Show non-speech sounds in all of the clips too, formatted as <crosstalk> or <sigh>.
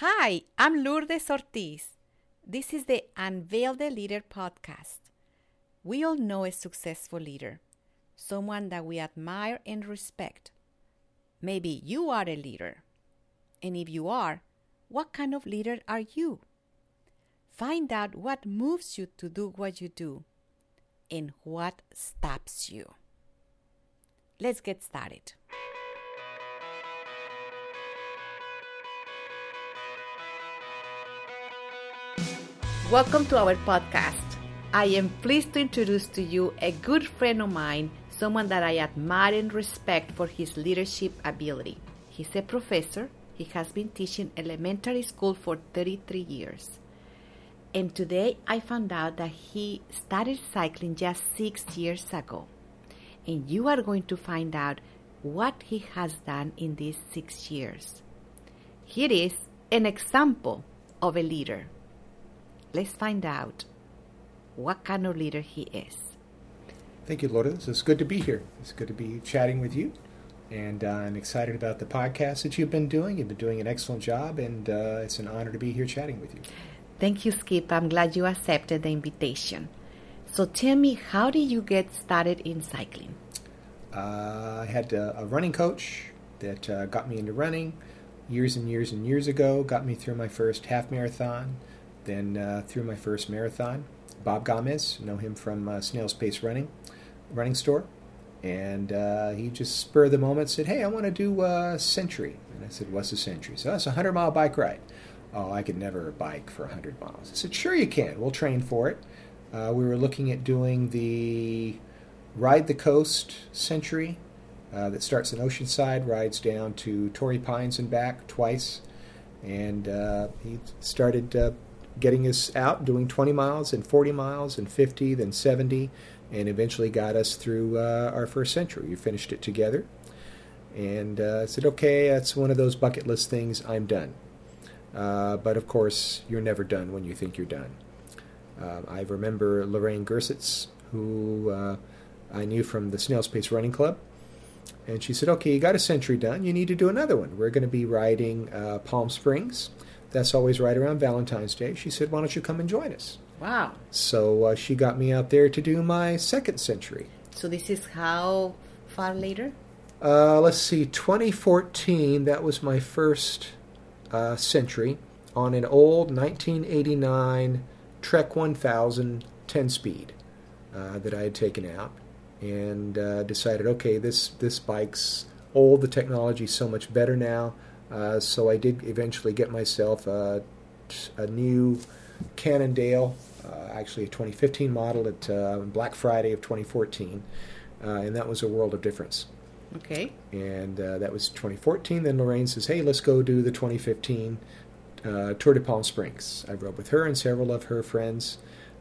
Hi, I'm Lourdes Ortiz. This is the Unveil the Leader podcast. We all know a successful leader, someone that we admire and respect. Maybe you are a leader. And if you are, what kind of leader are you? Find out what moves you to do what you do and what stops you. Let's get started. Welcome to our podcast. I am pleased to introduce to you a good friend of mine, someone that I admire and respect for his leadership ability. He's a professor. He has been teaching elementary school for 33 years. And today I found out that he started cycling just six years ago. And you are going to find out what he has done in these six years. Here is an example of a leader. Let's find out what kind of leader he is. Thank you, Lourdes. It's good to be here. It's good to be chatting with you. And uh, I'm excited about the podcast that you've been doing. You've been doing an excellent job, and uh, it's an honor to be here chatting with you. Thank you, Skip. I'm glad you accepted the invitation. So tell me, how did you get started in cycling? Uh, I had a, a, running coach that uh, got me into running years and years and years ago, got me through my first half marathon, then uh, through my first marathon. Bob Gomez, know him from uh, Snail's Pace Running, running store, and uh, he just spur of the moment said, "Hey, I want to do a century." And I said, "What's a century?" So that's a hundred mile bike ride. Oh, I could never bike for hundred miles. I said, "Sure, you can. We'll train for it." Uh, we were looking at doing the Ride the Coast Century uh, that starts in Oceanside, rides down to Torrey Pines and back twice. And uh, he started uh, getting us out doing 20 miles and 40 miles and 50, then 70, and eventually got us through uh, our first century. We finished it together. And uh, said, okay, that's one of those bucket list things. I'm done. Uh, but of course, you're never done when you think you're done. Uh, I remember Lorraine Gersitz, who uh, I knew from the Snail's Pace Running Club. And she said, okay, you got a century done. You need to do another one. We're going to be riding uh, Palm Springs that's always right around Valentine's Day. She said, Why don't you come and join us? Wow. So uh, she got me out there to do my second century. So this is how far later? Uh, let's see, 2014, that was my first uh, century on an old 1989 Trek 1000 10 speed uh, that I had taken out and uh, decided, okay, this, this bike's old, the technology's so much better now. Uh, so I did eventually get myself a, a new Cannondale, uh, actually a 2015 model at uh, Black Friday of 2014, uh, and that was a world of difference. Okay. And uh, that was 2014. Then Lorraine says, "Hey, let's go do the 2015 Tour de Palm Springs." I rode with her and several of her friends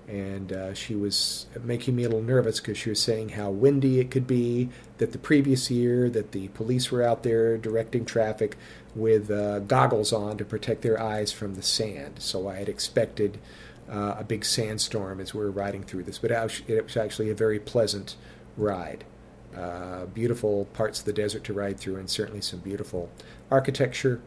and uh, she was making me a little nervous because she was saying how windy it could be that the previous year that the police were out there directing traffic with uh, goggles on to protect their eyes from the sand. So i had expected uh, a big sandstorm as we were riding through this but it was actually a very pleasant ride. Uh, beautiful parts of the desert to ride through and certainly some beautiful architecture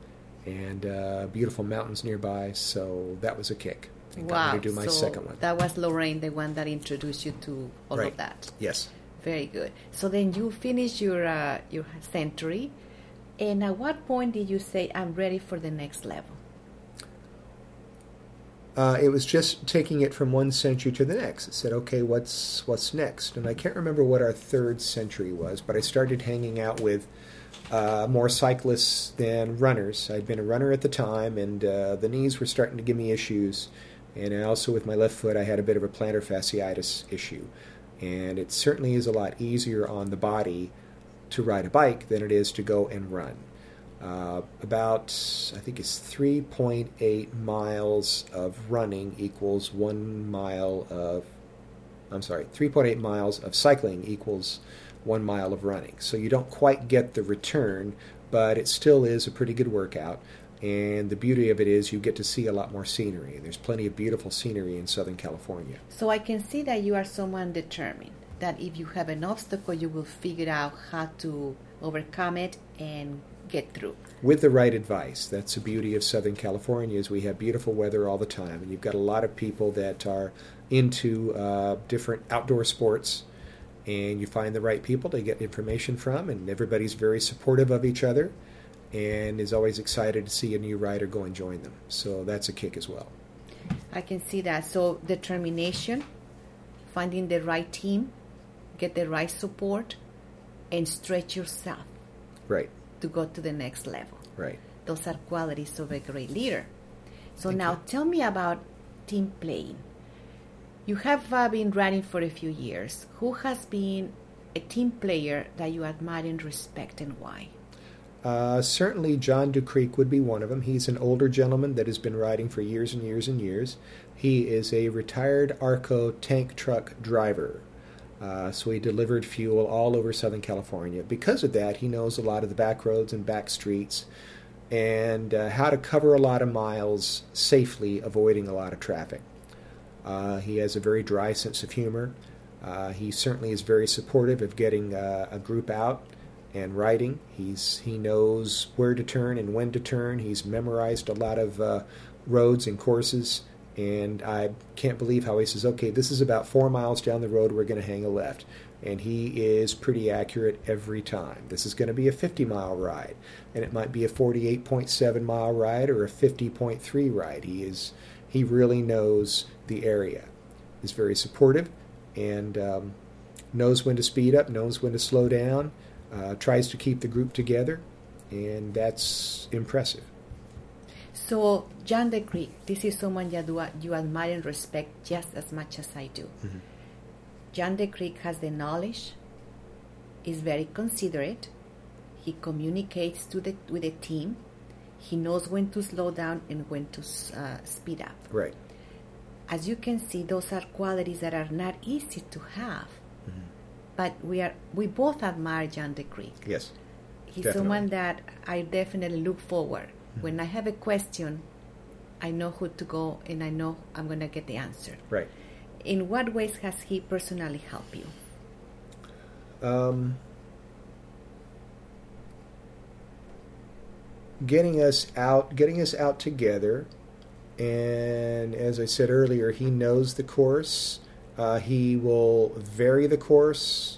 and uh, beautiful mountains nearby. So that was a kick and wow. got me to do my so second one. That was Lorraine, the one that introduced you to all right. of that. Yes. Very good. So then you finished your uh, your century, and at what point did you say, "I'm ready for the next level"? Uh, it was just taking it from one century to the next. I said, "Okay, what's what's next?" And I can't remember what our third century was, but I started hanging out with uh, more cyclists than runners. I'd been a runner at the time, and uh, the knees were starting to give me issues and also with my left foot, I had a bit of a plantar fasciitis issue. And it certainly is a lot easier on the body to ride a bike than it is to go and run. Uh, about, I think it's 3.8 miles of running equals one mile of, I'm sorry, 3.8 miles of cycling equals one mile of running. So you don't quite get the return, but it still is a pretty good workout. And the beauty of it is you get to see a lot more scenery. There's plenty of beautiful scenery in Southern California. So I can see that you are someone determined, that if you have an obstacle, you will figure out how to overcome it and get through. with the right advice. That's the beauty of Southern California is we have beautiful weather all the time, and you've got a lot of people that are into uh, different outdoor sports, and you find the right people to get information from, and everybody's very supportive of each other, and is always excited to see a new rider go and join them. So that's a kick as well. I can see that. So determination, finding the right team, get the right support, and stretch yourself Right, to go to the next level. right. Those are qualities of a great leader. So Thank now you. tell me about team playing. You have uh, been running for a few years. Who has been a team player that you admire and respect and why? Uh, certainly, John DeCreek would be one of them. He's an older gentleman that has been riding for years and years and years. He is a retired Arco tank truck driver. Uh, so he delivered fuel all over Southern California. Because of that, he knows a lot of the back roads and back streets and uh, how to cover a lot of miles safely, avoiding a lot of traffic. Uh, he has a very dry sense of humor. Uh, he certainly is very supportive of getting uh, a group out and riding. He's he knows where to turn and when to turn. He's memorized a lot of uh, roads and courses, and I can't believe how he says, "Okay, this is about four miles down the road. We're going to hang a left." And he is pretty accurate every time. This is going to be a 50 mile ride, and it might be a 48.7 mile ride or a 50.3 ride. He is he really knows the area. Is very supportive, and um, knows when to speed up, knows when to slow down, uh, tries to keep the group together, and that's impressive. So, John de Creek, this is someone you, you admire and respect just as much as I do. Mhm. John de Creek has the knowledge, is very considerate, he communicates to the, with the team, he knows when to slow down and when to uh, speed up. Right. As you can see, those are qualities that are not easy to have. But we are we both admire John de Creek. Yes. He's Definitely. someone that I definitely look forward. When I have a question, I know who to go and I know I'm going to get the answer. Right. In what ways has he personally helped you? Um, getting us out, getting us out together, and as I said earlier, he knows the course. Uh, he will vary the course.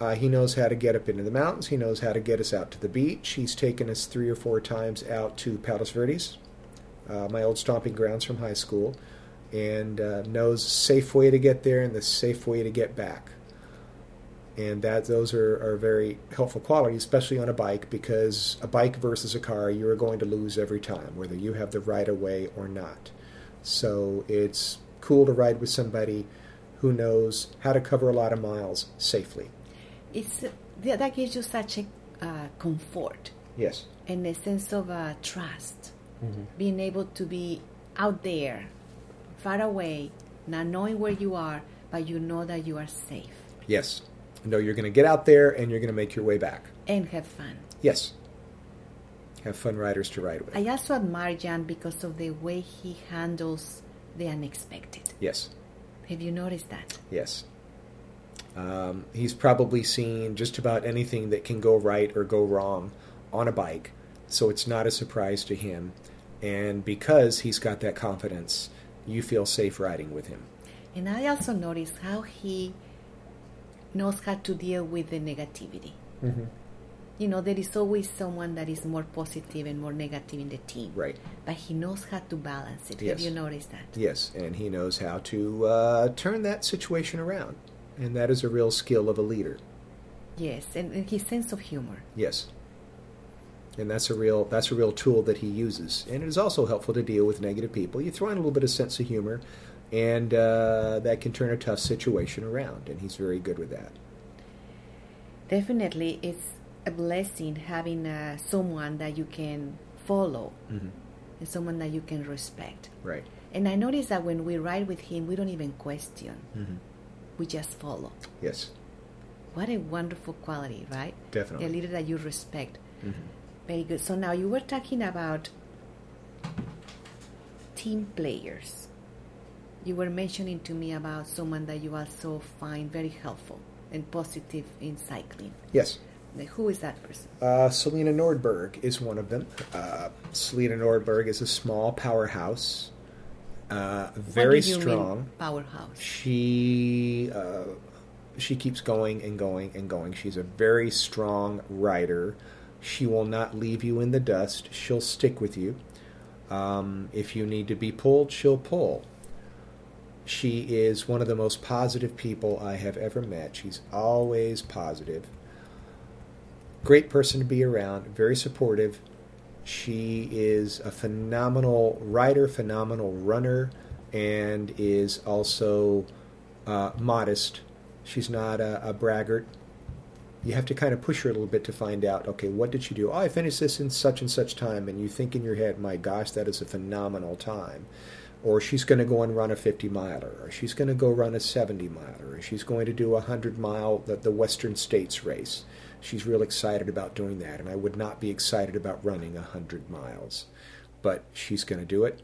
Uh, he knows how to get up into the mountains. He knows how to get us out to the beach. He's taken us three or four times out to Palos Verdes, uh, my old stomping grounds from high school, and uh, knows the safe way to get there and the safe way to get back and that those are, are very helpful qualities, especially on a bike, because a bike versus a car, you are going to lose every time, whether you have the right of way or not. So it's cool to ride with somebody who knows how to cover a lot of miles safely. It's that gives you such a uh, comfort Yes. and a sense of uh, trust. Being able to be out there, far away, not knowing where you are, but you know that you are safe Yes. No, you're going to get out there and you're going to make your way back. and have fun. Yes. Have fun riders to ride with. I also admire Jan because of the way he handles the unexpected. yes. Have you noticed that? Yes. Um, he's probably seen just about anything that can go right or go wrong on a bike, so it's not a surprise to him. And because he's got that confidence, you feel safe riding with him. And I also noticed how he knows how to deal with the negativity. Mm-hmm. You know, there is always someone that is more positive and more negative in the team. Right. But he knows how to balance it. Have you noticed that? Yes, and he knows how to uh, turn that situation around. And that is a real skill of a leader. Yes, and, and his sense of humor. Yes. And that's a real that's a real tool that he uses, and it is also helpful to deal with negative people. You throw in a little bit of sense of humor, and uh, that can turn a tough situation around. And he's very good with that. Definitely, it's a blessing having uh, someone that you can follow Mm-hmm. and someone that you can respect. Right. And I notice that when we ride with him, we don't even question. Mm-hmm. We just follow. Yes, What a wonderful quality, right? definitely. A leader that you respect. Mhm. Very good. So now you were talking about team players. You were mentioning to me about someone that you also find very helpful and positive in cycling. Yes. Who is that person? Uh, Selena Nordberg is one of them. Uh, Selena Nordberg is a small powerhouse, uh, very what do you strong. Powerhouse. She uh, she keeps going and going and going. She's a very strong rider. She will not leave you in the dust. She'll stick with you. Um, if you need to be pulled, she'll pull. She is one of the most positive people I have ever met. She's always positive. Great person to be around, very supportive. She is a phenomenal writer, phenomenal runner, and is also uh, modest. She's not a, a braggart you have to kind of push her a little bit to find out okay what did she do oh i finished this in such and such time and you think in your head my gosh that is a phenomenal time or she's going to go and run a 50 miler or she's going to go run a 70 miler or she's going to do a 100 mile the, the western states race she's real excited about doing that and i would not be excited about running 100 miles but she's going to do it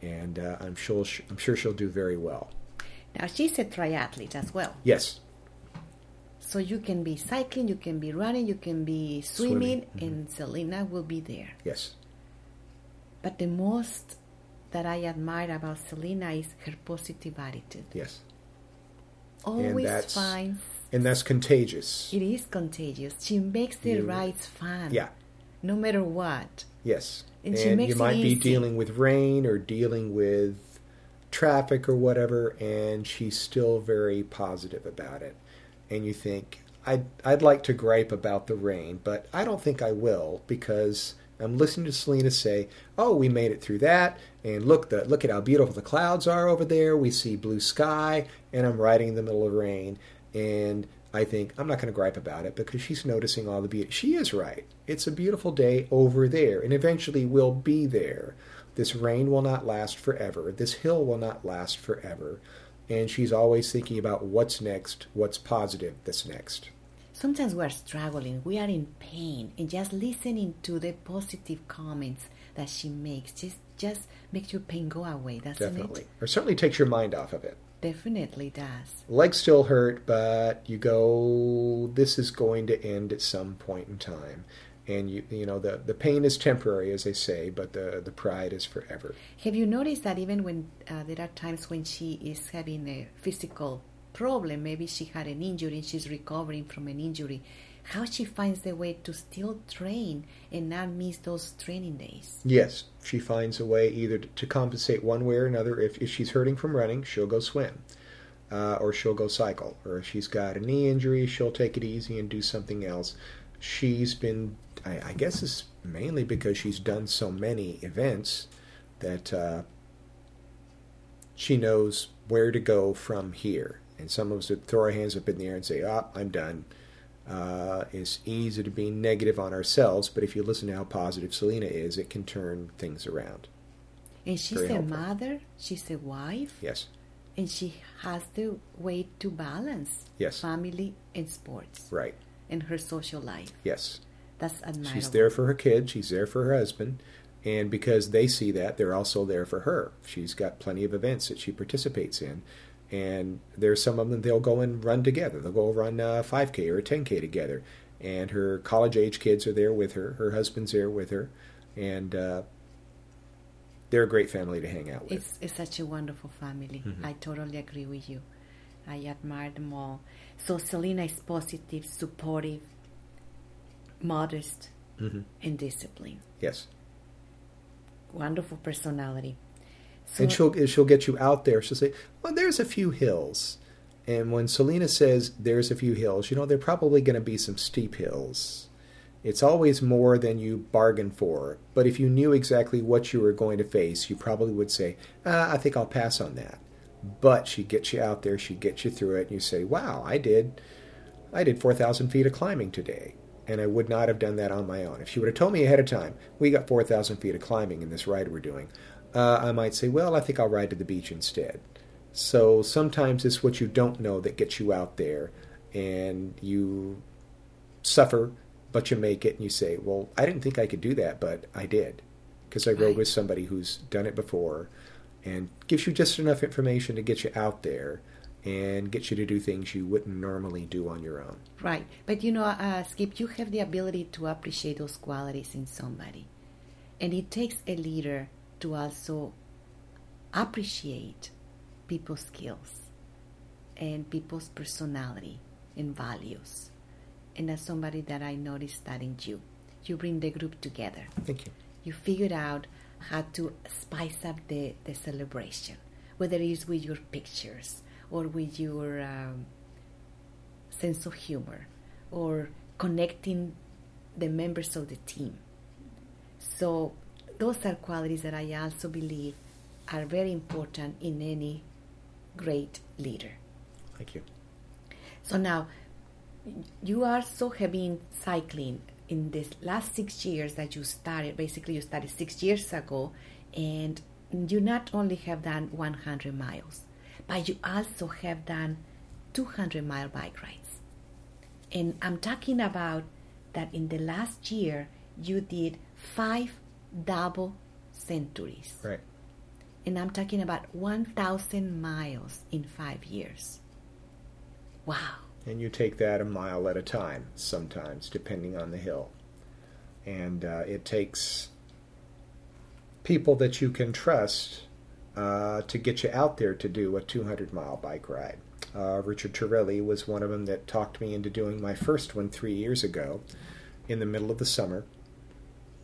and uh, i'm sure i'm sure she'll do very well now she's a triathlete as well yes so you can be cycling, you can be running, you can be swimming, swimming. Mm-hmm. and Selena will be there. Yes. But the most that I admire about Selena is her positive attitude. Yes. Always and finds. And that's contagious. It is contagious. She makes the you, rides fun. Yeah. No matter what. Yes. And, and you might be dealing with rain or dealing with traffic or whatever, and she's still very positive about it and you think, I'd, I'd like to gripe about the rain, but I don't think I will because I'm listening to Selena say, "Oh, we made it through that, and look the look at how beautiful the clouds are over there. We see blue sky, and I'm riding in the middle of rain." And I think I'm not going to gripe about it because she's noticing all the beauty. She is right. It's a beautiful day over there, and eventually we'll be there. This rain will not last forever. This hill will not last forever and she's always thinking about what's next, what's positive that's next. Sometimes we're struggling, we are in pain, and just listening to the positive comments that she makes just just makes your pain go away, doesn't Definitely. it? Or certainly takes your mind off of it. Definitely does. Legs still hurt, but you go, this is going to end at some point in time and you you know the the pain is temporary as they say but the the pride is forever have you noticed that even when uh, there are times when she is having a physical problem maybe she had an injury and she's recovering from an injury how she finds the way to still train and not miss those training days yes she finds a way either to compensate one way or another if, if she's hurting from running she'll go swim uh, or she'll go cycle or if she's got a knee injury she'll take it easy and do something else she's been, I, I guess it's mainly because she's done so many events that uh, she knows where to go from here. And some of us would throw our hands up in the air and say, "Ah, oh, I'm done." Uh, it's easy to be negative on ourselves, but if you listen to how positive Selena is, it can turn things around. And she's Very a helpful. mother. She's a wife. Yes. And she has the way to balance yes. family and sports. Right And her social life. Yes. That's admirable. She's there for her kids, she's there for her husband, and because they see that, they're also there for her. She's got plenty of events that she participates in, and there's some of them they'll go and run together. They'll go run a 5K or a 10K together, and her college age kids are there with her. Her husband's there with her, and uh, they're a great family to hang out with. It's, it's such a wonderful family. Mm-hmm. I totally agree with you. I admire them all. So Selena is positive, supportive, modest, mm-hmm. and disciplined. Yes. Wonderful personality. And she'll she'll get you out there. She'll say, "Well, there's a few hills." And when Selena says there's a few hills, you know, they're probably going to be some steep hills. It's always more than you bargain for. But if you knew exactly what you were going to face, you probably would say, ah, I think I'll pass on that but she gets you out there, she gets you through it, and you say, "Wow, I did, I did four thousand feet of climbing today." And I would not have done that on my own. If she would have told me ahead of time, we got 4,000 feet of climbing in this ride we're doing, uh, I might say, well, I think I'll ride to the beach instead. So sometimes it's what you don't know that gets you out there, and you suffer, but you make it, and you say, well, I didn't think I could do that, but I did. Because I rode with somebody who's done it before, and gives you just enough information to get you out there and get you to do things you wouldn't normally do on your own. Right. But you know, uh, Skip, you have the ability to appreciate those qualities in somebody. And it takes a leader to also appreciate people's skills and people's personality and values. And that's somebody that I noticed that in you. You bring the group together. Thank you. You figured out how to spice up the, the celebration, whether it is with your pictures or with your um, sense of humor or connecting the members of the team. So, those are qualities that I also believe are very important in any great leader. Thank you. So now, you also have been cycling in this last six years that you started. Basically, you started six years ago, and you not only have done 100 miles, but you also have done 200 mile bike rides. And I'm talking about that in the last year, you did five double centuries. Right. And I'm talking about 1,000 miles in five years. Wow. And you take that a mile at a time, sometimes, depending on the hill. And uh, it takes people that you can trust uh, to get you out there to do a 200 mile bike ride. Uh, Richard Torelli was one of them that talked me into doing my first one three years ago in the middle of the summer.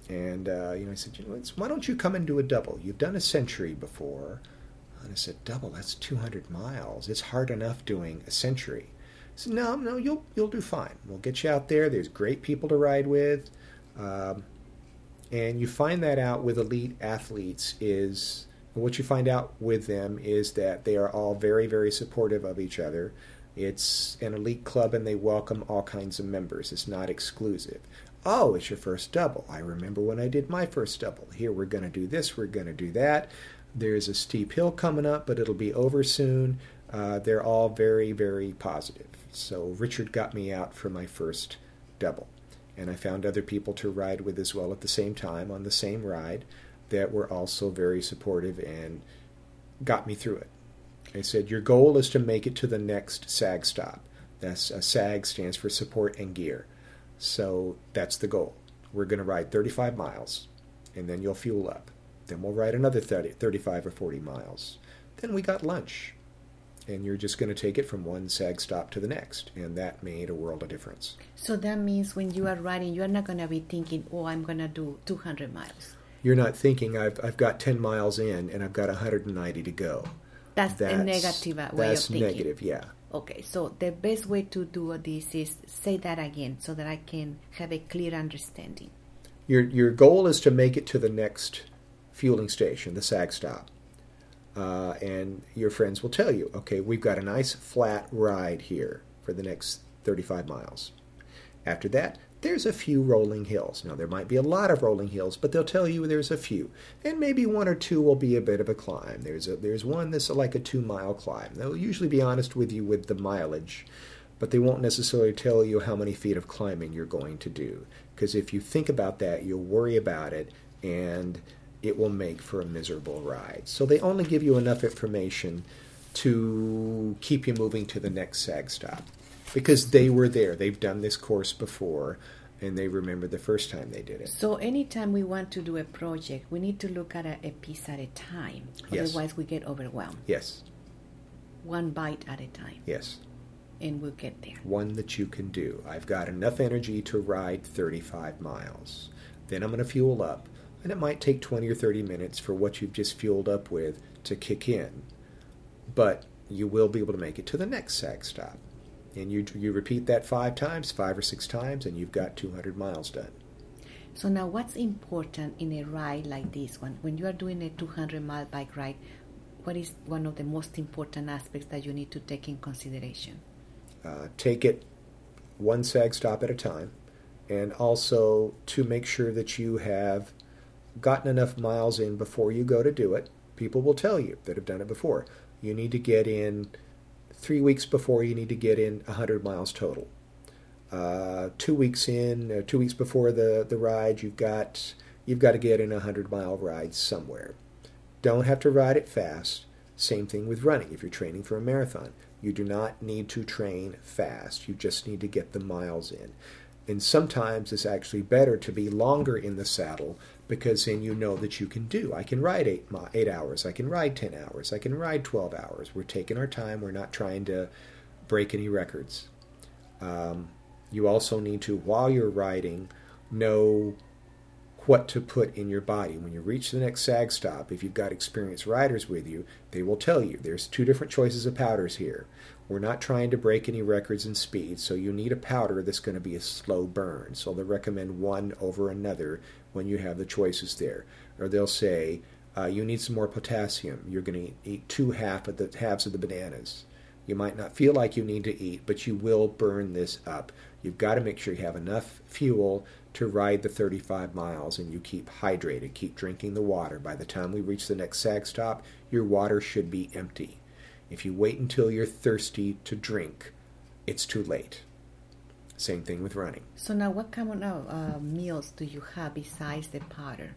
And uh, you know, he said, you know, why don't you come and do a double? You've done a century before. And I said, double? That's 200 miles. It's hard enough doing a century. He said, no, no, you'll you'll do fine. We'll get you out there. There's great people to ride with. Um, and you find that out with elite athletes is what you find out with them is that they are all very, very supportive of each other. It's an elite club and they welcome all kinds of members. It's not exclusive. Oh, it's your first double. I remember when I did my first double. Here, we're going to do this, we're going to do that. There's a steep hill coming up, but it'll be over soon. Uh, they're all very, very positive. So, Richard got me out for my first double. And I found other people to ride with as well at the same time on the same ride that were also very supportive and got me through it. I said, Your goal is to make it to the next SAG stop. That's a SAG stands for support and gear. So that's the goal. We're going to ride 35 miles and then you'll fuel up. Then we'll ride another 30, 35 or 40 miles. Then we got lunch. And you're just going to take it from one SAG stop to the next. And that made a world of difference. So that means when you are riding, you're not going to be thinking, oh, I'm going to do 200 miles. You're not thinking, I've, I've got 10 miles in and I've got 190 to go. That's, that's a negative way that's of thinking. That's negative, yeah. Okay, so the best way to do this is say that again so that I can have a clear understanding. Your, your goal is to make it to the next fueling station, the SAG stop. Uh, and your friends will tell you, okay, we've got a nice flat ride here for the next 35 miles. After that, there's a few rolling hills. Now, there might be a lot of rolling hills, but they'll tell you there's a few. And maybe one or two will be a bit of a climb. There's, a, there's one that's like a two mile climb. They'll usually be honest with you with the mileage, but they won't necessarily tell you how many feet of climbing you're going to do. Because if you think about that, you'll worry about it and it will make for a miserable ride. So they only give you enough information to keep you moving to the next SAG stop because they were there. They've done this course before and they remember the first time they did it. So anytime we want to do a project, we need to look at a, a piece at a time. Yes. Otherwise, we get overwhelmed. Yes. One bite at a time. Yes. And we'll get there. One that you can do. I've got enough energy to ride 35 miles. Then I'm going to fuel up. And it might take 20 or 30 minutes for what you've just fueled up with to kick in. But you will be able to make it to the next SAG stop and you you repeat that five times, five or six times, and you've got 200 miles done. So now, what's important in a ride like this one? When you are doing a 200 mile bike ride, what is one of the most important aspects that you need to take in consideration? Uh, take it one sag stop at a time, and also to make sure that you have gotten enough miles in before you go to do it. People will tell you that have done it before. You need to get in three weeks before you need to get in 100 miles total. Uh, two weeks in, uh, two weeks before the, the ride, you've got you've got to get in a 100 mile ride somewhere. Don't have to ride it fast. Same thing with running. If you're training for a marathon, You do not need to train fast. You just need to get the miles in. And sometimes it's actually better to be longer in the saddle because then you know that you can do. I can ride eight, eight hours. I can ride 10 hours. I can ride 12 hours. We're taking our time. We're not trying to break any records. Um, you also need to, while you're riding, know what to put in your body. When you reach the next sag stop, if you've got experienced riders with you, they will tell you there's two different choices of powders here. We're not trying to break any records in speed, so you need a powder that's going to be a slow burn. So they'll recommend one over another when you have the choices there. Or they'll say, uh, you need some more potassium. You're going to eat two half of the halves of the bananas. You might not feel like you need to eat, but you will burn this up. You've got to make sure you have enough fuel to ride the 35 miles and you keep hydrated, keep drinking the water. By the time we reach the next sag stop, your water should be empty. If you wait until you're thirsty to drink, it's too late. Same thing with running. So now, what kind of uh, meals do you have besides the powder?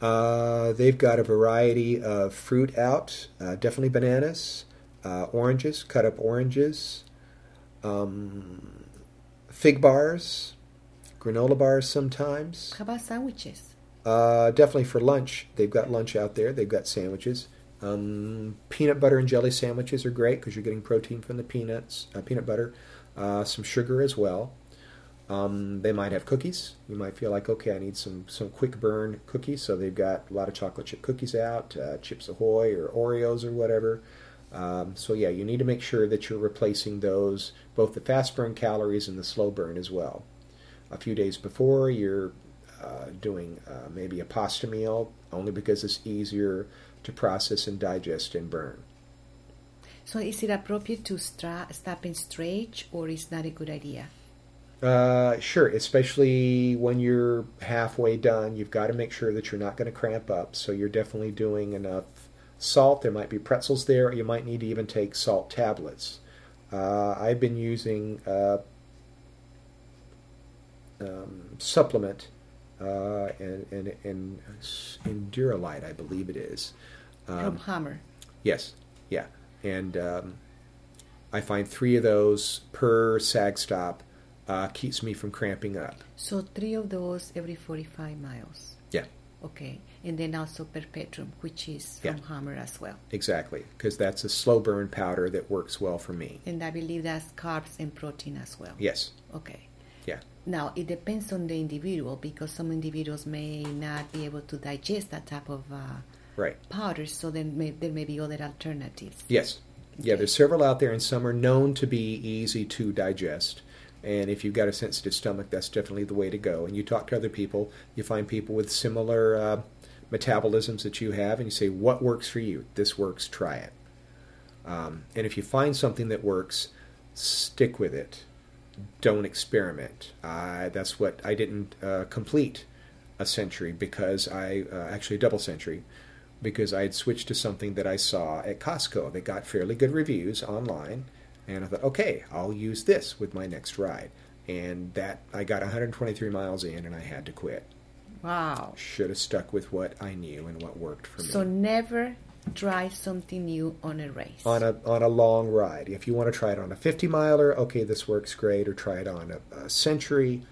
Uh, they've got a variety of fruit out, uh, definitely bananas, uh, oranges, cut up oranges, um, fig bars, granola bars sometimes. How about sandwiches? Uh, definitely for lunch. They've got lunch out there. They've got sandwiches. Um, peanut butter and jelly sandwiches are great because you're getting protein from the peanuts, uh, peanut butter, uh, some sugar as well. Um, they might have cookies. You might feel like, okay, I need some some quick burn cookies. So they've got a lot of chocolate chip cookies out, uh, Chips Ahoy or Oreos or whatever. Um, so yeah, you need to make sure that you're replacing those, both the fast burn calories and the slow burn as well a few days before, you're uh, doing uh, maybe a pasta meal only because it's easier to process and digest and burn. So, is it appropriate to stra- stop and stretch, or is that a good idea? Uh, sure, especially when you're halfway done, you've got to make sure that you're not going to cramp up. So, you're definitely doing enough salt. There might be pretzels there. Or you might need to even take salt tablets. Uh, I've been using a um, supplement uh, and, and, and Endurolyte, I believe it is. Um, From Hammer. Yes, yeah. And um, I find three of those per sag stop uh, keeps me from cramping up. So three of those every 45 miles. Yeah. Okay. And then also Perpetuum, which is from yeah. Hammer as well. Exactly, because that's a slow burn powder that works well for me. And I believe that's carbs and protein as well. Yes. Okay. Yeah. Now, it depends on the individual because some individuals may not be able to digest that type of uh, right. powders, so then may, there may be other alternatives. Yes. Okay. Yeah, there's several out there, and some are known to be easy to digest. And if you've got a sensitive stomach, that's definitely the way to go. And you talk to other people, you find people with similar uh, metabolisms that you have, and you say, What works for you? This works, try it. Um, and if you find something that works, stick with it don't experiment. Uh, that's what I didn't uh, complete a century because I uh, actually a double century because I had switched to something that I saw at Costco that got fairly good reviews online, and I thought, okay, I'll use this with my next ride, and that I got 123 miles in, and I had to quit. Wow! Should have stuck with what I knew and what worked for me. So never try something new on a race. On a on a long ride. If you want to try it on a 50 miler, okay, this works great. Or try it on a, a century,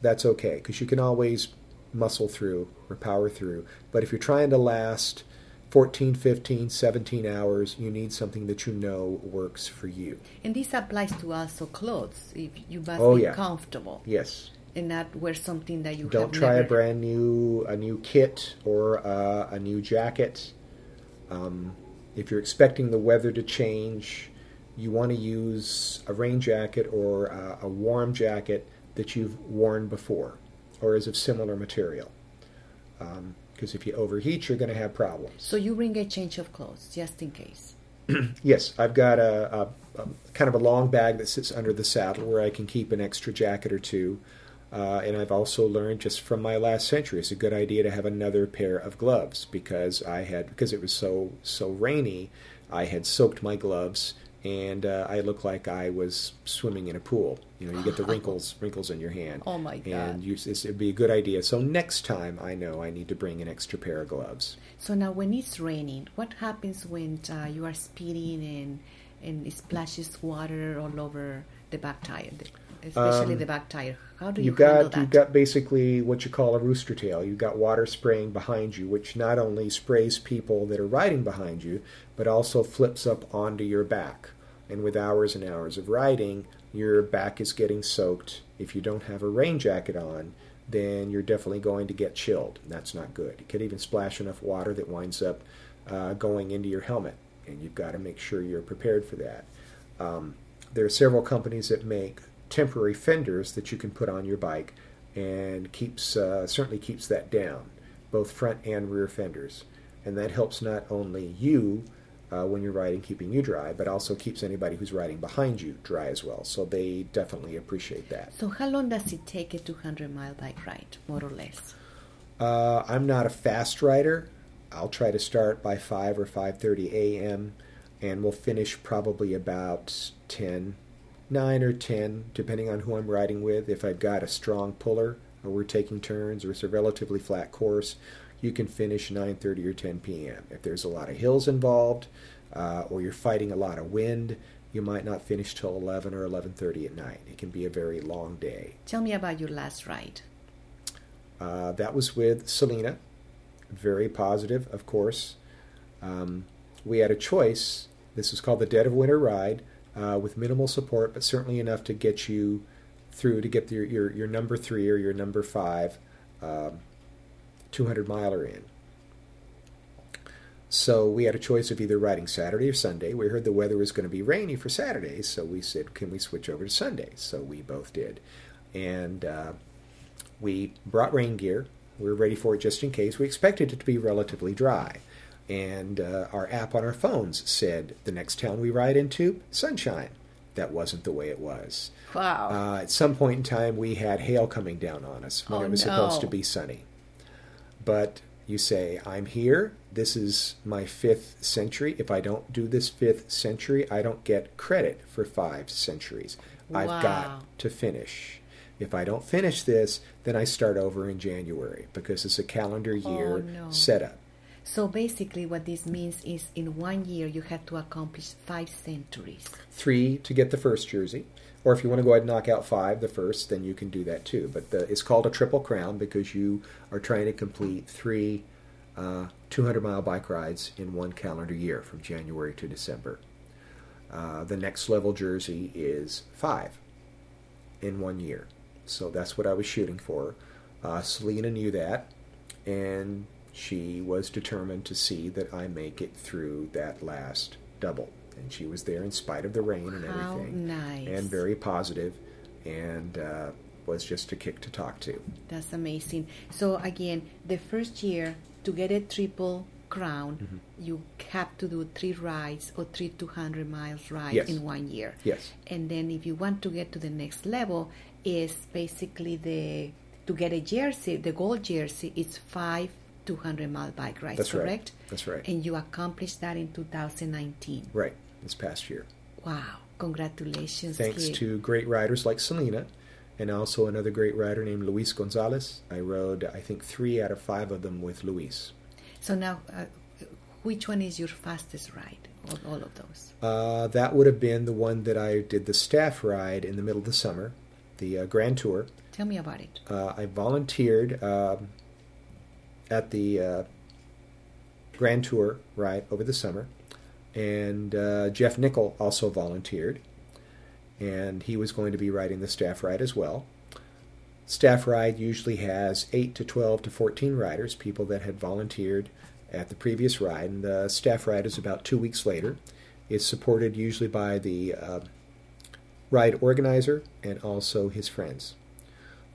that's okay because you can always muscle through or power through. But if you're trying to last 14, 15, 17 hours, you need something that you know works for you. And this applies to also clothes. If you must oh, be yeah. comfortable. Yes. And not wear something that you don't try never... a brand new a new kit or uh, a new jacket um, if you're expecting the weather to change, you want to use a rain jacket or uh, a warm jacket that you've worn before or is of similar material. Because um, if you overheat, you're going to have problems. So you bring a change of clothes just in case. <clears throat> yes, I've got a, a, a, kind of a long bag that sits under the saddle where I can keep an extra jacket or two. Uh, and I've also learned just from my last century, it's a good idea to have another pair of gloves because I had because it was so so rainy, I had soaked my gloves and uh, I looked like I was swimming in a pool. You know, you get the <laughs> wrinkles wrinkles in your hand. Oh my god! And you, it'd be a good idea. So next time, I know I need to bring an extra pair of gloves. So now, when it's raining, what happens when uh, you are speeding and and it splashes water all over the back tire, especially Um, the back tire. How do you You've got that? you've got basically what you call a rooster tail. You've got water spraying behind you, which not only sprays people that are riding behind you, but also flips up onto your back. And with hours and hours of riding, your back is getting soaked. If you don't have a rain jacket on, then you're definitely going to get chilled. That's not good. It could even splash enough water that winds up uh, going into your helmet, and you've got to make sure you're prepared for that. Um, there are several companies that make temporary fenders that you can put on your bike, and keeps uh, certainly keeps that down, both front and rear fenders, and that helps not only you uh, when you're riding, keeping you dry, but also keeps anybody who's riding behind you dry as well. So they definitely appreciate that. so how long does it take a 200 mile bike ride, more or less? Uh, I'm not a fast rider. I'll try to start by 5 or 5:30 a.m. and we'll finish probably about 10, 9 or 10, depending on who I'm riding with. If I've got a strong puller or we're taking turns or it's a relatively flat course, you can finish 9:30 or 10 p.m. If there's a lot of hills involved uh, or you're fighting a lot of wind, you might not finish till 11 or 11:30 at night. It can be a very long day. Tell me about your last ride. Uh, that was with Selena. Very positive, of course. Um, we had a choice. This is called the Dead of Winter Ride uh, with minimal support, but certainly enough to get you through to get your, your, your number three or your number five um, 200 miler in. So we had a choice of either riding Saturday or Sunday. We heard the weather was going to be rainy for Saturday, so we said, "Can we switch over to Sunday?" So we both did, and uh, we brought rain gear. We were ready for it just in case. We expected it to be relatively dry, and uh, our app on our phones said the next town we ride into, sunshine. That wasn't the way it was. Wow. Uh, at some point in time, we had hail coming down on us when Oh, it was supposed to be sunny. But you say, I'm here. This is my fifth century. If I don't do this fifth century, I don't get credit for five centuries. Wow. I've got to finish. If I don't finish this, then I start over in January because it's a calendar year Oh, no. setup. So basically, what this means is in one year you have to accomplish five centuries. three to get the first jersey. Or if you want to go ahead and knock out five, the first, then you can do that too. But the, it's called a triple crown because you are trying to complete three uh, 200 mile bike rides in one calendar year from January to December. Uh, the next level jersey is five in one year. So that's what I was shooting for. Uh, Selena knew that, and she was determined to see that I make it through that last double. And she was there in spite of the rain and everything, nice. and very positive, and uh, was just a kick to talk to. That's amazing. So again, the first year to get a triple crown, Mm-hmm. you have to do three rides or three 200 miles rides Yes. in one year. Yes. And then if you want to get to the next level, is basically the to get a jersey, the gold jersey is five 200 mile bike rides, That's right. correct? That's right. And you accomplished that in 2019. Right, this past year. Wow! Congratulations, Thanks kid. to great riders like Selena and also another great rider named Luis Gonzalez. I rode, I think, three out of five of them with Luis. So now, uh, which one is your fastest ride of all of those? Uh, that would have been the one that I did the staff ride in the middle of the summer, the uh, Grand Tour. Tell me about it. Uh, I volunteered um, at the uh, Grand Tour ride over the summer, and uh, Jeff Nickel also volunteered, and he was going to be riding the staff ride as well. Staff ride usually has 8 to 12 to 14 riders, people that had volunteered at the previous ride, and the staff ride is about two weeks later. It's supported usually by the uh, ride organizer and also his friends.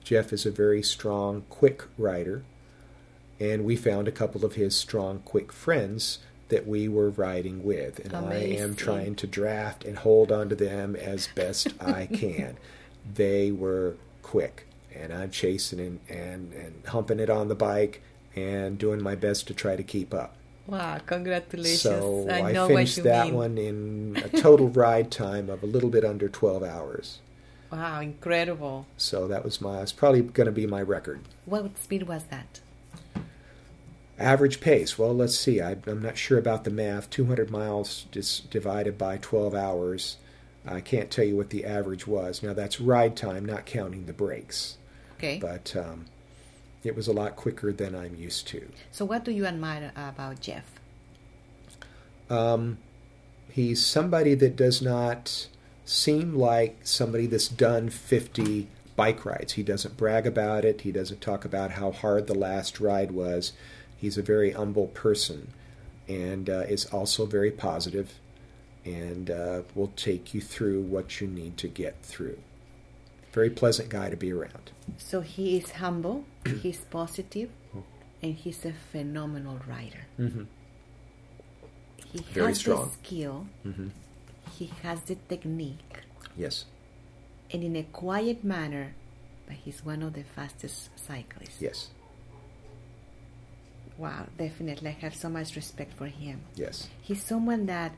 Jeff is a very strong, quick rider, and we found a couple of his strong, quick friends that we were riding with, and I am trying to draft and hold on to them as best <laughs> I can. They were quick, and I'm chasing and, and, and humping it on the bike and doing my best to try to keep up. Wow! Congratulations. So I I, know finished what you that mean. one in <laughs> a total ride time of a little bit under 12 hours. Wow! Incredible. So that was my, it's probably going to be my record. What speed was that? Average pace. Well, let's see. I, am not sure about the math. 200 miles just divided by 12 hours. I can't tell you what the average was. Now that's ride time, not counting the breaks. Okay. But um, it was a lot quicker than I'm used to. So, what do you admire about Jeff? Um, he's somebody that does not seem like somebody that's done 50 bike rides. He doesn't brag about it. He doesn't talk about how hard the last ride was. He's a very humble person and uh, is also very positive and uh, will take you through what you need to get through. Very pleasant guy to be around. So he is humble, <clears throat> he's positive, and he's a phenomenal rider. Mm-hmm. He Very has strong. the skill, Mm-hmm. he has the technique, Yes, and in a quiet manner, but he's one of the fastest cyclists. yes, Wow, definitely. I have so much respect for him. yes, He's someone that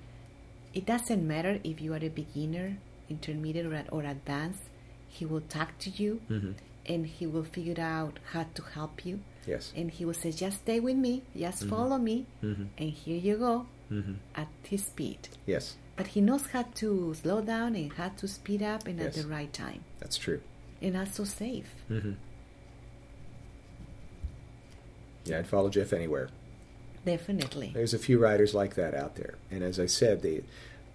it doesn't matter if you are a beginner, intermediate, or, or advanced, he will talk to you mm-hmm. and he will figure out how to help you. yes, And he will say, just stay with me, just Mhm. follow me, mm-hmm. and here you go Mm-hmm. at his speed. yes. But he knows how to slow down and how to speed up and at the right time. That's true. And also safe. Mm-hmm. Yeah, I'd follow Jeff anywhere. Definitely. There's a few riders like that out there, and as I said, the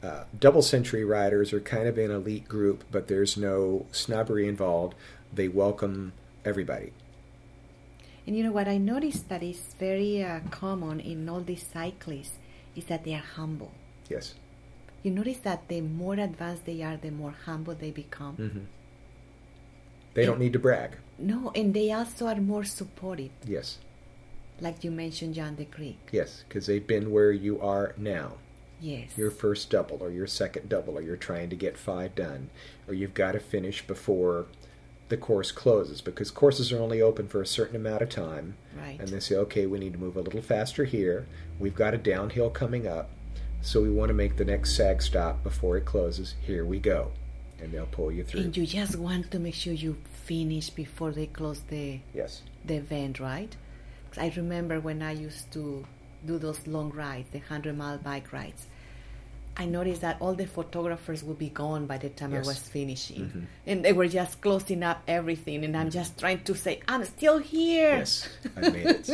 uh, double century riders are kind of an elite group, but there's no snobbery involved. They welcome everybody. And you know what I noticed that is very uh, common in all these cyclists is that they are humble. Yes. You notice that the more advanced they are, the more humble they become. Mm-hmm. They don't need to brag. No, and they also are more supportive, Yes. Like you mentioned, John the Greek. Yes, because they've been where you are now. Yes. Your first double, or your second double, or you're trying to get five done, or you've got to finish before the course closes because courses are only open for a certain amount of time. right. and they say, okay, we need to move a little faster here. We've got a downhill coming up, so we want to make the next sag stop before it closes. Here we go. And they'll pull you through. and you just want to make sure you finish before they close the yes. the event, right? I remember when I used to do those long rides, the hundred mile bike rides. I noticed that all the photographers would be gone by the time Yes. I was finishing, Mhm. and they were just closing up everything, and I'm just trying to say, "I'm still here. Yes. I made it.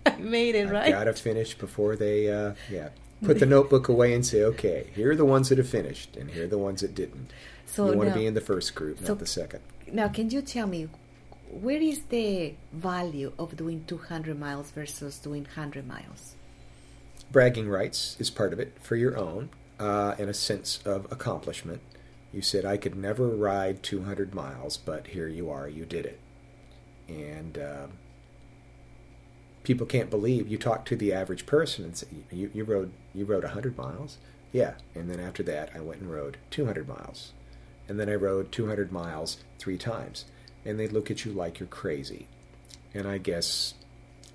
<laughs> I made it I've right." got to finish before they, uh, yeah, put the notebook away and say, okay, here are the ones that have finished, and here are the ones that didn't. So you want now, to be in the first group, not so- the second. now, can you tell me where is the value of doing 200 miles versus doing 100 miles? bragging rights is part of it for your own uh, and a sense of accomplishment. You said, I could never ride 200 miles, but here you are, you did it. And um, people can't believe you talk to the average person and say, you, you rode you rode 100 miles? Yeah. And then after that, I went and rode 200 miles. And then I rode 200 miles three times. And they look at you like you're crazy. And I guess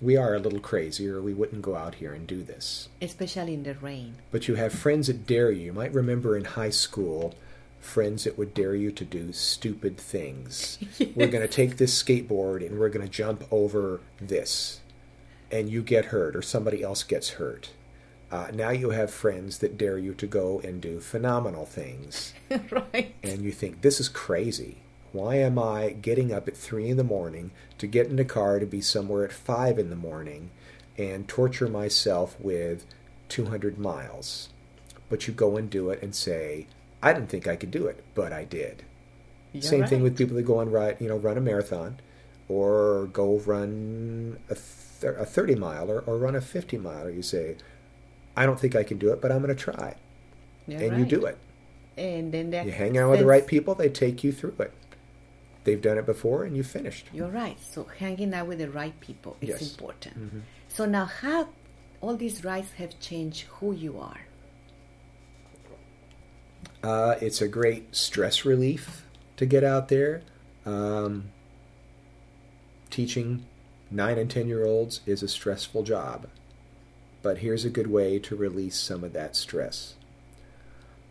we are a little crazy, or we wouldn't go out here and do this. Especially in the rain. But you have friends that dare you. You might remember in high school friends that would dare you to do stupid things. <laughs> We're going to take this skateboard and we're going to jump over this. And you get hurt, or somebody else gets hurt. Uh, now you have friends that dare you to go and do phenomenal things. <laughs> right. And you think, this is crazy. Why am I getting up at 3 in the morning to get in a car to be somewhere at 5 in the morning and torture myself with 200 miles? But you go and do it and say, I didn't think I could do it, but I did. You're Same thing with people that go and ride, you know, run a marathon or go run a, th- a 30 mile or, or run a 50 mile. You say, I don't think I can do it, but I'm going to try. You're and you do it. And then there You hang out with the right people, they take you through it. They've done it before and you finished. You're right. So hanging out with the right people is Yes. important. Mhm. So now, how all these rides have changed who you are? Uh, it's a great stress relief to get out there. Um, teaching nine and ten year olds is a stressful job, but here's a good way to release some of that stress.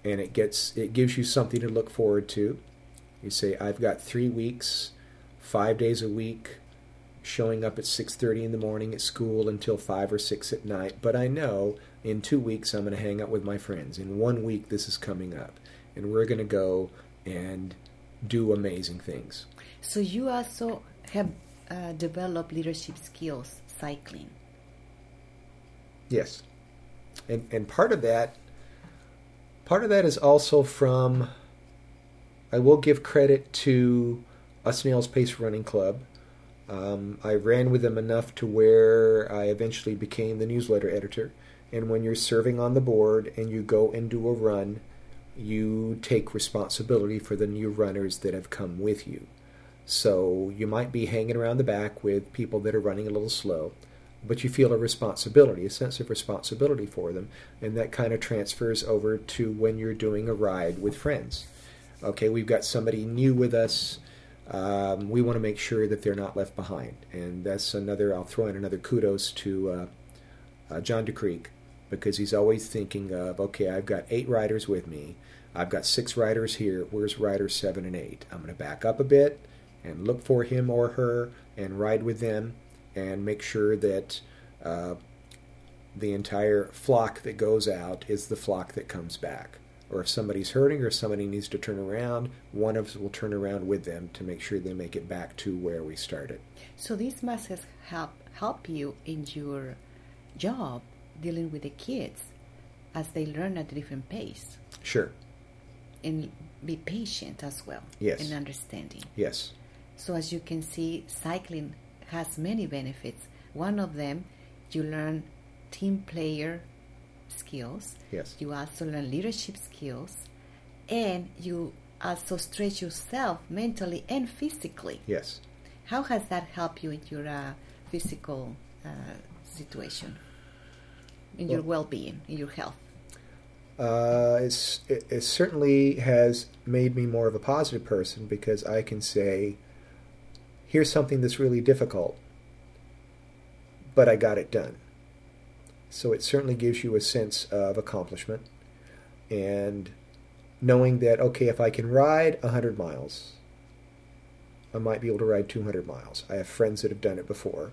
And it gets it gives you something to look forward to. You say, I've got three weeks, five days a week, showing up at 6:30 in the morning at school until 5 or 6 at night, but I know in 2 weeks I'm going to hang out with my friends. In 1 week this is coming up and we're going to go and do amazing things. So you also have uh, developed leadership skills cycling. Yes. And and part of that part of that is also from I will give credit to a snail's pace running club. Um, I ran with them enough to where I eventually became the newsletter editor. And when you're serving on the board and you go and do a run, you take responsibility for the new runners that have come with you. So you might be hanging around the back with people that are running a little slow, but you feel a responsibility, a sense of responsibility for them, and that kind of transfers over to when you're doing a ride with friends. Okay, we've got somebody new with us. Um, we want to make sure that they're not left behind, and that's another. I'll throw in another kudos to uh, uh, John DeCreek because he's always thinking of okay, I've got eight riders with me. I've got six riders here. Where's rider seven and eight? I'm going to back up a bit and look for him or her and ride with them and make sure that uh, the entire flock that goes out is the flock that comes back. Or if somebody's hurting or somebody needs to turn around, one of us will turn around with them to make sure they make it back to where we started. So these must help help you in your job dealing with the kids as they learn at a different pace. Sure. And be patient as well. Yes. And understanding. Yes. So as you can see, cycling has many benefits. One of them, you learn team player skills. Yes. You also learn leadership skills, and you also stretch yourself mentally and physically. Yes. How has that helped you in your uh, physical uh, situation, in well, your well-being, in your health? Uh, it, it certainly has made me more of a positive person because I can say, here's something that's really difficult, but I got it done. So it certainly gives you a sense of accomplishment and knowing that, okay, if I can ride 100 miles, I might be able to ride 200 miles. I have friends that have done it before.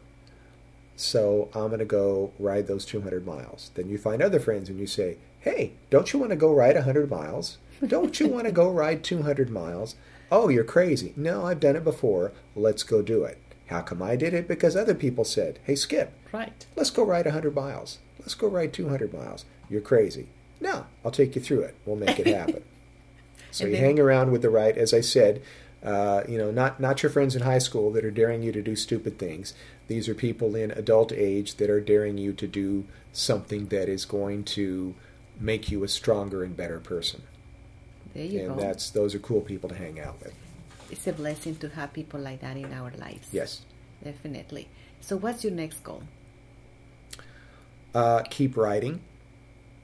So I'm going to go ride those 200 miles. Then you find other friends and you say, hey, don't you want to go ride 100 miles? Don't you want to go ride 200 miles? Oh, you're crazy. No, I've done it before. Let's go do it. How come I did it? Because other people said, hey, Skip. Right. Let's go ride 100 miles. Let's go ride 200 miles. You're crazy. No, I'll take you through it. We'll make it happen. <laughs> so you hang around with the right, as I said, uh, you know, not, not your friends in high school that are daring you to do stupid things. These are people in adult age that are daring you to do something that is going to make you a stronger and better person. There you go. and go. that's those are cool people to hang out with. It's a blessing to have people like that in our lives. Yes, definitely. So, what's your next goal? Uh, keep writing.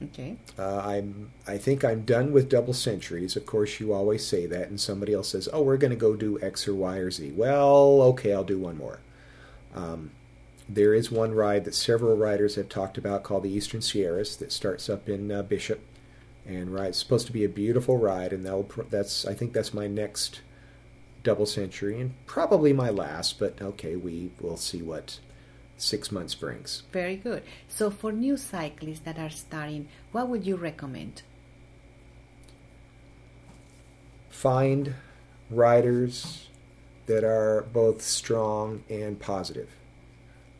Okay. Uh, I'm. I think I'm done with double centuries. Of course, you always say that, and somebody else says, "Oh, we're going to go do X or Y or Z." Well, okay, I'll do one more. Um, there is one ride that several riders have talked about called the Eastern Sierras that starts up in uh, Bishop and ride. It's supposed to be a beautiful ride, and that'll that's I think that's my next double century and probably my last. But okay, we will see what six months brings. Very good. So for new cyclists that are starting, what would you recommend? Find riders that are both strong and positive.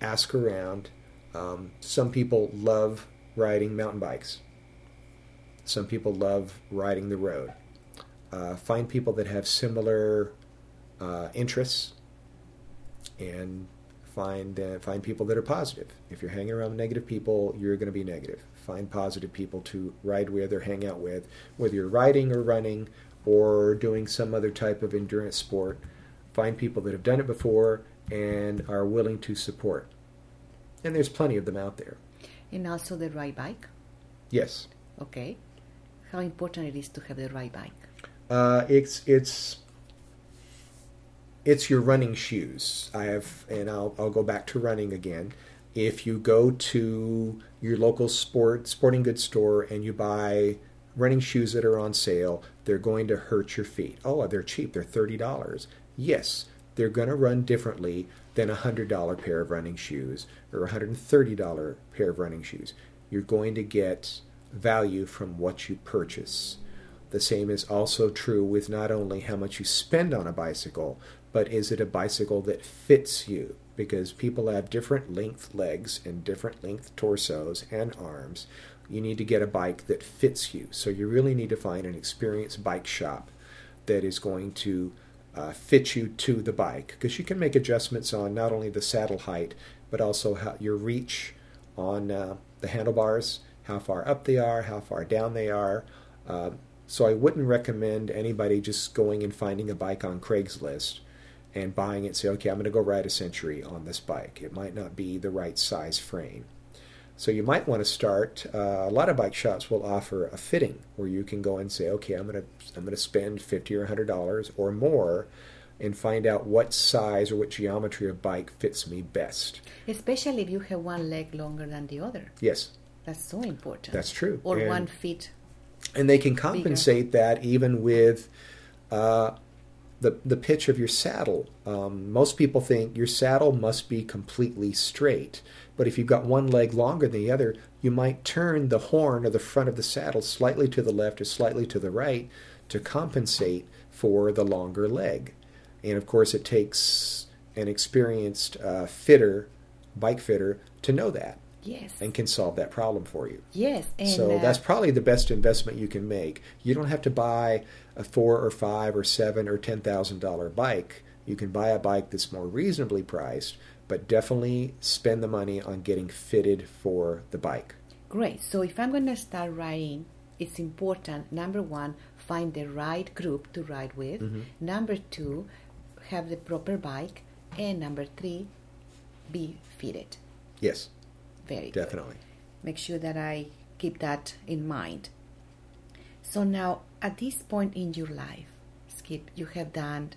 Ask around. Um, some people love riding mountain bikes some people love riding the road. Uh, find people that have similar uh, interests and find uh, find people that are positive. If you're hanging around negative people, you're going to be negative. Find positive people to ride with or hang out with, whether you're riding or running or doing some other type of endurance sport. Find people that have done it before and are willing to support. And there's plenty of them out there. And also the ride bike? Yes. Okay how important it is to have the right bike? Uh, it's it's it's your running shoes. I have, and I'll I'll go back to running again. If you go to your local sport sporting goods store and you buy running shoes that are on sale, they're going to hurt your feet. Oh, they're cheap. They're thirty dollars. Yes, they're going to run differently than a $100 pair of running shoes or a $130 pair of running shoes. You're going to get value from what you purchase. The same is also true with not only how much you spend on a bicycle, but is it a bicycle that fits you? Because people have different length legs and different length torsos and arms. You need to get a bike that fits you. So you really need to find an experienced bike shop that is going to uh, fit you to the bike because you can make adjustments on not only the saddle height but also how, your reach on uh, the handlebars, how far up they are, how far down they are. Uh, so I wouldn't recommend anybody just going and finding a bike on Craigslist and buying it say, okay, I'm going to go ride a century on this bike. It might not be the right size frame. So you might want to start. Uh, a lot of bike shops will offer a fitting where you can go and say, okay, I'm going to I'm going to spend fifty or hundred dollars or more, and find out what size or what geometry of bike fits me best. Especially if you have one leg longer than the other. Yes, That's so important. that's true. Or And- one feet. and they can compensate that even with uh, the the pitch of your saddle. Um, most people think your saddle must be completely straight, but if you've got one leg longer than the other, you might turn the horn or the front of the saddle slightly to the left or slightly to the right to compensate for the longer leg. And of course, it takes an experienced uh, fitter, bike fitter, to know that Yes. and can solve that problem for you. yes. And So uh, that's probably the best investment you can make. You don't have to buy a four or five or seven or ten thousand dollar bike. You can buy a bike that's more reasonably priced, but definitely spend the money on getting fitted for the bike. Great. So if I'm going to start riding, it's important. Number one, find the right group to ride with. Mm-hmm. Number two, have the proper bike. And number three, be fitted. Yes, Very good. definitely. Make sure that I keep that in mind. So now, at this point in your life, Skip, you have done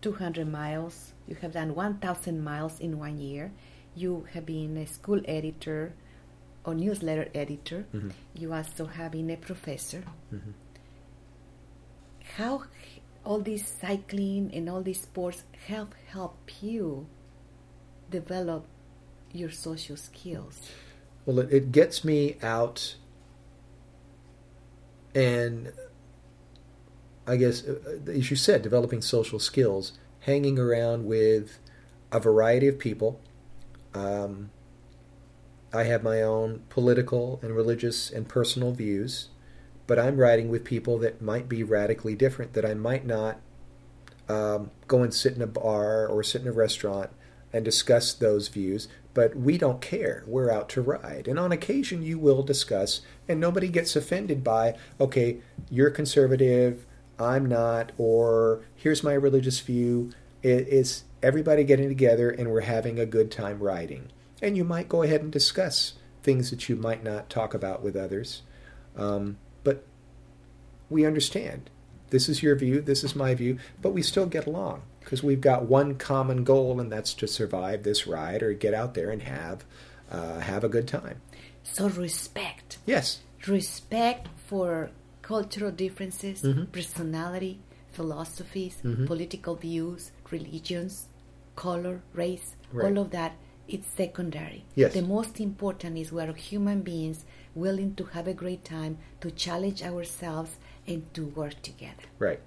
200 miles. You have done 1,000 miles in one year. You have been a school editor or newsletter editor. Mhm. You also have been a professor. Mhm. How all this cycling and all these sports have helped you develop your social skills? Well, it, it gets me out, and I guess, uh, uh, as you said, developing social skills, hanging around with a variety of people. Um, I have my own political and religious and personal views, but I'm writing with people that might be radically different, that I might not um, go and sit in a bar or sit in a restaurant and discuss those views, but we don't care. We're out to ride. And on occasion, you will discuss, and nobody gets offended by, okay, you're conservative, I'm not, or here's my religious view. It's everybody getting together and we're having a good time riding. And you might go ahead and discuss things that you might not talk about with others. Um, but we understand. This is your view, this is my view, but we still get along because we've got one common goal, and that's to survive this ride or get out there and have uh, have a good time. So respect. Yes, respect for cultural differences, Mhm. personality, philosophies, Mhm. political views, religions, color, race, Right. all of that, it's secondary. Yes. The most important is we're human beings willing to have a great time, to challenge ourselves, and to work together. right.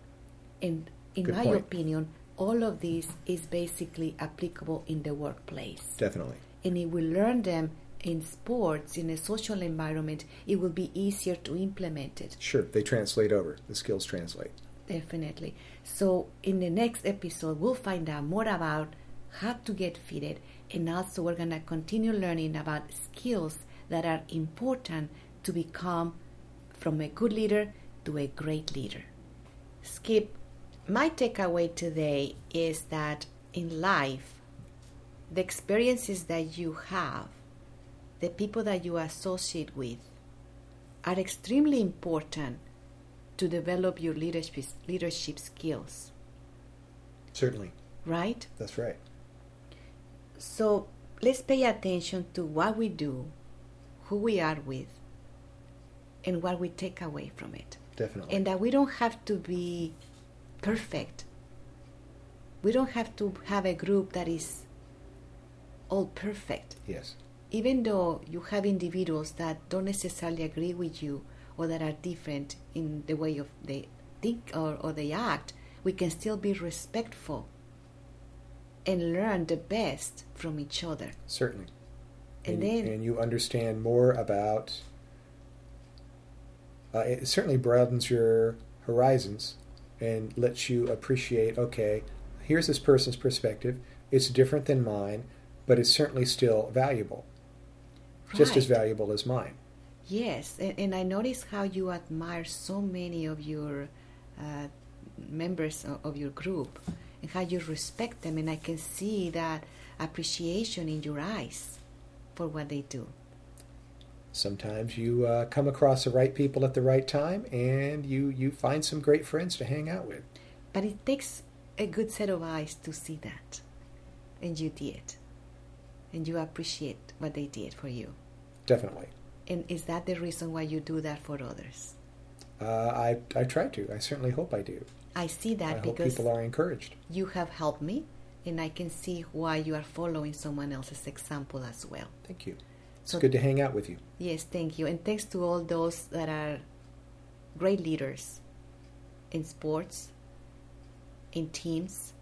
And in Good my point. opinion, all of this is basically applicable in the workplace. Definitely. And if we learn them in sports, in a social environment, it will be easier to implement it. Sure, they translate over. The skills translate. Definitely. So, in the next episode, we'll find out more about how to get fitted, and also we're going to continue learning about skills that are important to become from a good leader to a great leader. Skip, my takeaway today is that in life, the experiences that you have, the people that you associate with, are extremely important to develop your leadership, leadership skills, Certainly, right? that's right. So let's pay attention to what we do, who we are with, and what we take away from it. Definitely. And that we don't have to be perfect we don't have to have a group that is all perfect. Yes. Even though you have individuals that don't necessarily agree with you or that are different in the way of they think or, or they act, we can still be respectful and learn the best from each other. Certainly. And And, then- and you understand more about. Uh, it certainly broadens your horizons and lets you appreciate. Okay, here's this person's perspective. It's different than mine, but it's certainly still valuable, just as valuable as mine. Yes, and, and I notice how you admire so many of your uh, members of your group and how you respect them, and I can see that appreciation in your eyes for what they do. Sometimes you uh, come across the right people at the right time, and you you find some great friends to hang out with. But it takes a good set of eyes to see that, and you did, and you appreciate what they did for you. Definitely. And is that the reason why you do that for others? Uh, I I try to. I certainly hope I do. I see that I because people are encouraged. you have helped me, and I can see why you are following someone else's example as well. Thank you. It's So- good to hang out with you. Yes, thank you. And thanks to all those that are great leaders in sports, in teams.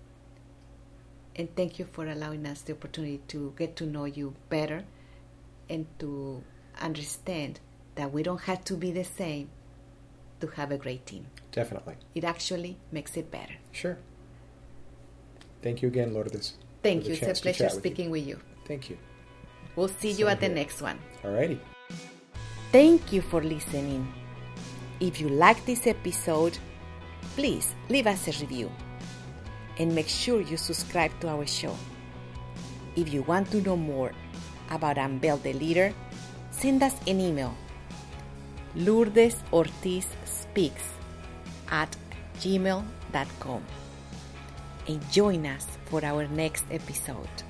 And thank you for allowing us the opportunity to get to know you better and to understand that we don't have to be the same to have a great team. Definitely. It actually makes it better. Sure. Thank you again, Lourdes. Thank you. It's a pleasure with you. speaking with you. Thank you. We'll see you Same at the here. next one. Alrighty. Thank you for listening. If you like this episode, please leave us a review and make sure you subscribe to our show. If you want to know more about Unveil the Leader, send us an email Lourdes Ortiz Speaks at gmail.com and join us for our next episode.